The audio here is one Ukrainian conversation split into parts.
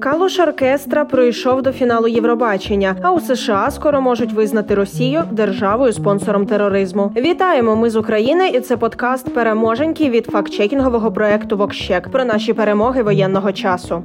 Калуш оркестра пройшов до фіналу Євробачення. А у США скоро можуть визнати Росію державою спонсором тероризму. Вітаємо! Ми з України, і це подкаст переможеньки від фактчекінгового проекту Вокщек про наші перемоги воєнного часу.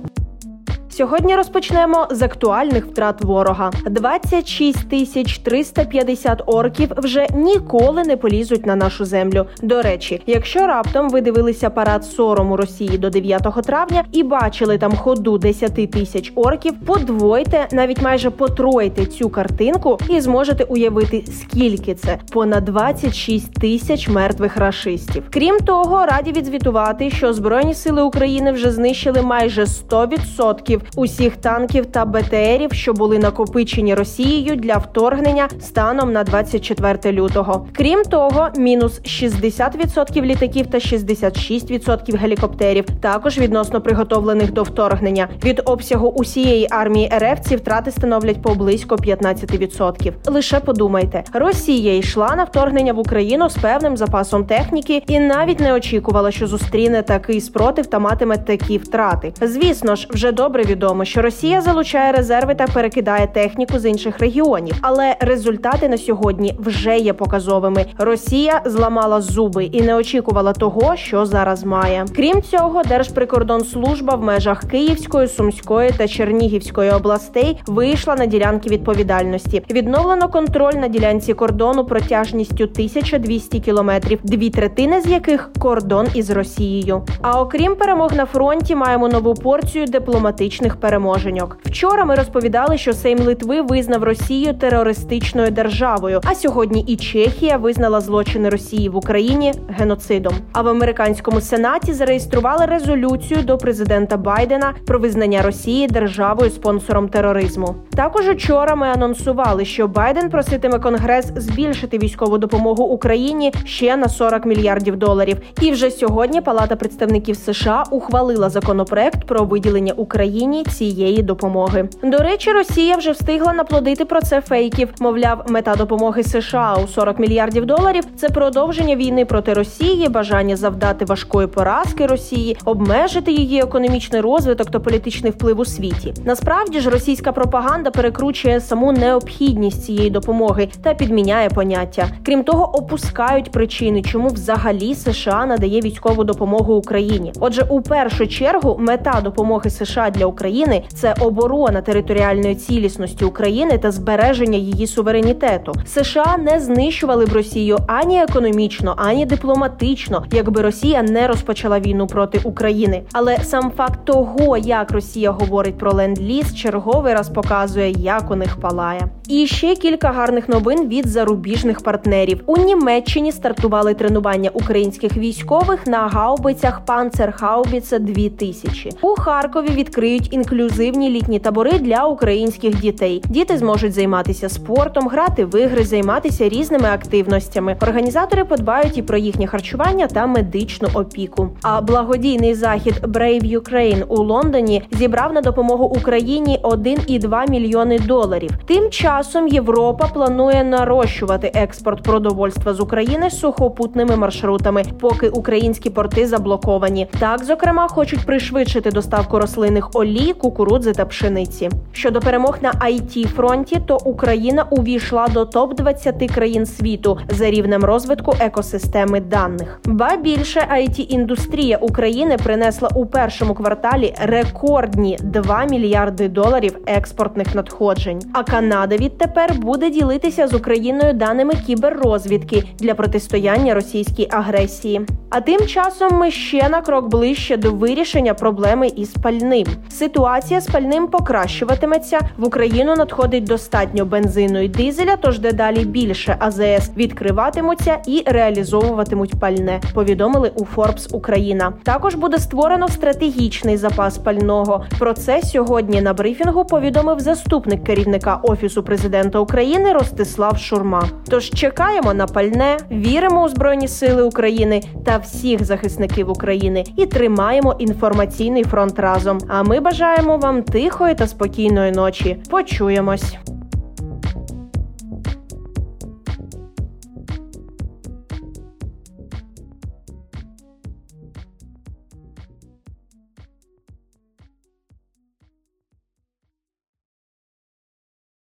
Сьогодні розпочнемо з актуальних втрат ворога. 26 тисяч 350 орків вже ніколи не полізуть на нашу землю. До речі, якщо раптом ви дивилися парад сорому Росії до 9 травня і бачили там ходу 10 тисяч орків, подвойте, навіть майже потройте цю картинку і зможете уявити, скільки це понад 26 тисяч мертвих рашистів. Крім того, раді відзвітувати, що збройні сили України вже знищили майже 100% усіх танків та БТРів, що були накопичені Росією для вторгнення станом на 24 лютого. Крім того, мінус 60% літаків та 66% гелікоптерів, також відносно приготовлених до вторгнення. Від обсягу усієї армії РФ ці втрати становлять поблизько 15%. Лише подумайте, Росія йшла на вторгнення в Україну з певним запасом техніки і навіть не очікувала, що зустріне такий спротив та матиме такі втрати. Звісно ж, вже добре від відомо, що Росія залучає резерви та перекидає техніку з інших регіонів, але результати на сьогодні вже є показовими. Росія зламала зуби і не очікувала того, що зараз має. Крім цього, Держприкордонслужба в межах Київської, Сумської та Чернігівської областей вийшла на ділянки відповідальності. Відновлено контроль на ділянці кордону протяжністю 1200 кілометрів, дві третини з яких кордон із Росією. А окрім перемог на фронті, маємо нову порцію дипломатичних різних переможеньок. Вчора ми розповідали, що Сейм Литви визнав Росію терористичною державою. А сьогодні і Чехія визнала злочини Росії в Україні геноцидом. А в американському сенаті зареєстрували резолюцію до президента Байдена про визнання Росії державою спонсором тероризму. Також учора ми анонсували, що Байден проситиме Конгрес збільшити військову допомогу Україні ще на 40 мільярдів доларів. І вже сьогодні Палата представників США ухвалила законопроект про виділення Україні цієї допомоги. До речі, Росія вже встигла наплодити про це фейків. Мовляв, мета допомоги США у 40 мільярдів доларів це продовження війни проти Росії, бажання завдати важкої поразки Росії, обмежити її економічний розвиток та політичний вплив у світі. Насправді ж російська пропаганда перекручує саму необхідність цієї допомоги та підміняє поняття. Крім того, опускають причини, чому взагалі США надає військову допомогу Україні. Отже, у першу чергу мета допомоги США для України це оборона територіальної цілісності України та збереження її суверенітету. США не знищували б Росію ані економічно, ані дипломатично, якби Росія не розпочала війну проти України. Але сам факт того, як Росія говорить про ленд-ліз, черговий раз показує, як у них палає. І ще кілька гарних новин від зарубіжних партнерів. У Німеччині стартували тренування українських військових на гаубицях Панцерхаубіце 2000. У Харкові відкриють інклюзивні літні табори для українських дітей. Діти зможуть займатися спортом, грати в ігри, займатися різними активностями. Організатори подбають і про їхнє харчування та медичну опіку. А благодійний захід Brave Ukraine у Лондоні зібрав на допомогу Україні 1,2 мільйони доларів. Тим часом Європа планує нарощувати експорт продовольства з України сухопутними маршрутами, поки українські порти заблоковані. Так, зокрема, хочуть пришвидшити доставку рослинних олій, кукурудзи та пшениці. Щодо перемог на it фронті, то Україна увійшла до топ 20 країн світу за рівнем розвитку екосистеми даних. Ба більше it індустрія України принесла у першому кварталі рекордні 2 мільярди доларів експортних надходжень. А Канада відтепер буде ділитися з Україною даними кіберрозвідки для протистояння російській агресії. А тим часом ми ще на крок ближче до вирішення проблеми із пальним. Ситуація з пальним покращуватиметься. В Україну надходить достатньо бензину і дизеля, тож дедалі більше АЗС відкриватимуться і реалізовуватимуть пальне. Повідомили у Forbes Україна. Також буде створено стратегічний запас пального. Про це сьогодні на брифінгу повідомив заступник керівника офісу президента України Ростислав Шурма. Тож чекаємо на пальне, віримо у збройні сили України та всіх захисників України і тримаємо інформаційний фронт разом. А ми бажаємо вам тихої та спокійної ночі. Почуємось.